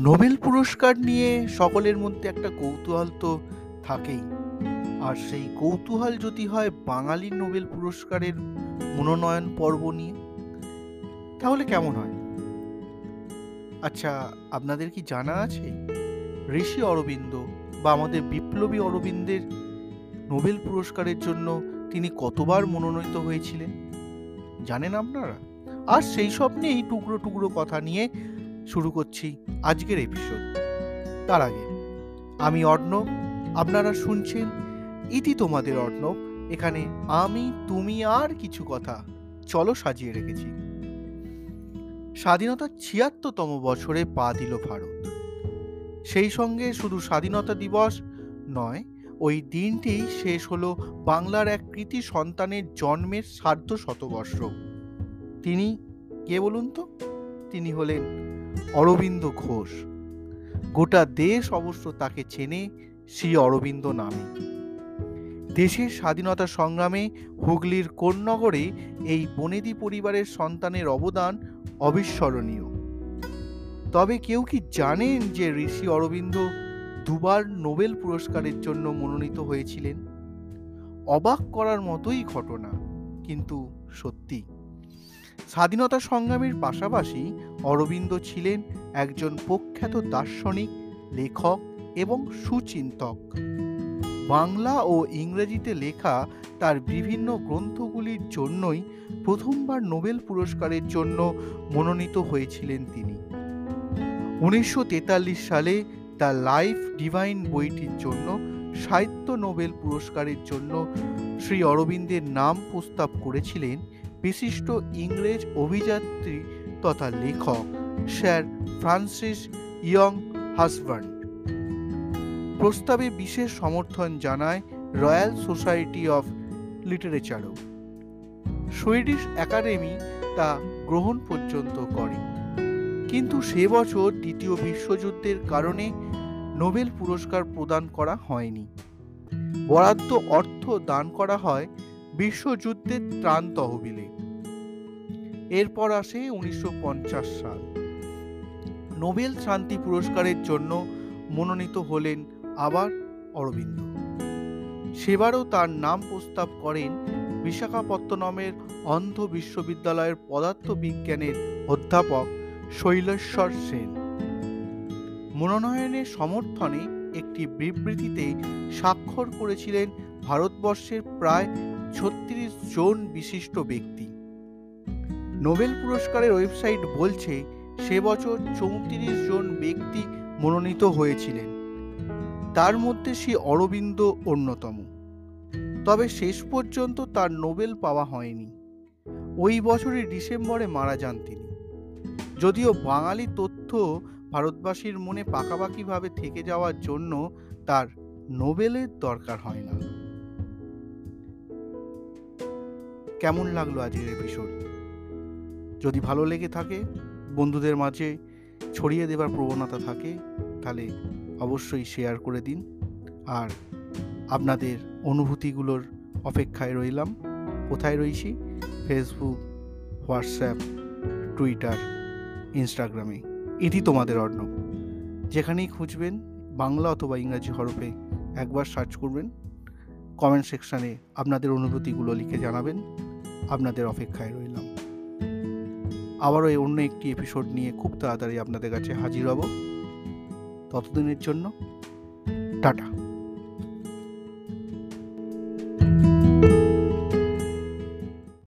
Nobel পুরস্কার নিয়ে সকলের মধ্যে একটা কৌতূহল তো থাকেই। আর সেই কৌতূহল যদি হয় বাঙালি নোবেল পুরস্কারের মনোনয়ন পর্ব নিয়ে, তাহলে কেমন হয়? আচ্ছা আপনাদের কি জানা আছে? ঋষি অরবিন্দ বা আমাদের বিপ্লবী অরবিন্দের নোবেল পুরস্কারের জন্য তিনি কতবার মনোনীত হয়েছিলেন? জানেন আপনারা? আর সেই সব নিয়েই টুকরো টুকরো কথা নিয়ে শুরু করছি আজকের এপিসোড তার আগে, আমি অর্ণব, আপনারা শুনছেন ইতি তোমাদের অর্ণব। এখানে আমি, তুমি আর কিছু কথা। চলো সাজিয়ে রেখেছি। স্বাধীনতার ছিয়াত্তরতম বছরে পা দিল ভারত। সেই সঙ্গে শুধু স্বাধীনতা দিবস নয়, ওই দিনটি শেষ হলো বাংলার এক কৃতি সন্তানের জন্মের সার্ধ শতবর্ষ তিনি কে বলুন তো? তিনি হলেন অরবিন্দ ঘোষ। গোটা দেশ অবশ্য তাকে চেনে শ্রী অরবিন্দ নামে। দেশের স্বাধীনতা সংগ্রামে হুগলির কোন্নগরে এই বনেদি পরিবারের সন্তানের অবদান অবিস্মরণীয়। তবে কেউ কি জানেন যে ঋষি অরবিন্দ দুবার নোবেল পুরস্কারের জন্য মনোনীত হয়েছিলেন? অবাক করার মতোই ঘটনা, কিন্তু সত্যি। স্বাধীনতা সংগ্রামের পাশাপাশি অরবিন্দ ছিলেন একজন প্রখ্যাত দার্শনিক, লেখক এবং সুচিন্তক। বাংলা ও ইংরেজিতে লেখা তার বিভিন্ন গ্রন্থগুলির জন্যই প্রথমবার নোবেল পুরস্কারের জন্য মনোনীত হয়েছিলেন তিনি। উনিশশো তেতাল্লিশ সালে দ্য লাইফ ডিভাইন বইটির জন্য সাহিত্য নোবেল পুরস্কারের জন্য শ্রী অরবিন্দের নাম প্রস্তাব করেছিলেন বিশিষ্ট ইংরেজ অভিযাত্রী তথা লেখক, স্যার ফ্রান্সিস ইয়ং হাসব্যান্ড প্রস্তাবে বিশেষ সমর্থন জানায় রয়্যাল সোসাইটি অফ লিটারেচারও। সুইডিশ একাডেমি তা গ্রহণ পর্যন্ত করে। কিন্তু সে বছর দ্বিতীয় বিশ্বযুদ্ধের কারণে নোবেল পুরস্কার প্রদান করা হয়নি। বরাদ্দ অর্থ দান করা হয় বিশ্বযুদ্ধের ত্রাণ তহবিলে। এরপর আসে উনিশশো সাল। নোবেল শান্তি পুরস্কারের জন্য মনোনীত হলেন আবার অরবিন্দ। সেবারও তার নাম প্রস্তাব করেন বিশাখাপত্তনমের অন্ধ বিশ্ববিদ্যালয়ের পদার্থ বিজ্ঞানের অধ্যাপক শৈলেশ্বর সেন। মনোনয়নের সমর্থনে একটি বিবৃতিতে স্বাক্ষর করেছিলেন ভারতবর্ষের প্রায় ছত্রিশ জন বিশিষ্ট ব্যক্তি। নোবেল পুরস্কারের ওয়েবসাইট বলছে, সে বছর চৌত্রিশ জন ব্যক্তি মনোনীত হয়েছিলেন। তার মধ্যে শ্রী অরবিন্দ অন্যতম। তবে শেষ পর্যন্ত তার নোবেল পাওয়া হয়নি। ওই বছরের ডিসেম্বরে মারা যান তিনি। যদিও বাঙালি তথ্য ভারতবাসীর মনে পাকাপাকিভাবে থেকে যাওয়ার জন্য তার নোবেলের দরকার হয় না। কেমন লাগল আজকের এপিসোড যদি ভালো লেগে থাকে, বন্ধুদের মাঝে ছড়িয়ে দেবার প্রবণতা থাকে, তাহলে অবশ্যই শেয়ার করে দিন। আর আপনাদের অনুভূতিগুলোর অপেক্ষায় রইলাম। কোথায় রয়েছি? ফেসবুক হোয়াটসঅ্যাপ টুইটার ইনস্টাগ্রামে এটি তোমাদের অর্ণ যেখানেই খুঁজবেন, বাংলা অথবা ইংরাজি হরফে একবার সার্চ করবেন। কমেন্ট সেকশানে আপনাদের অনুভূতিগুলো লিখে জানাবেন। আপনাদের অপেক্ষায় রইলাম। আবারও অন্য একটি এপিসোড নিয়ে খুব তাড়াতাড়ি আপনাদের কাছে হাজির হব। ততদিনের জন্য, টাটা।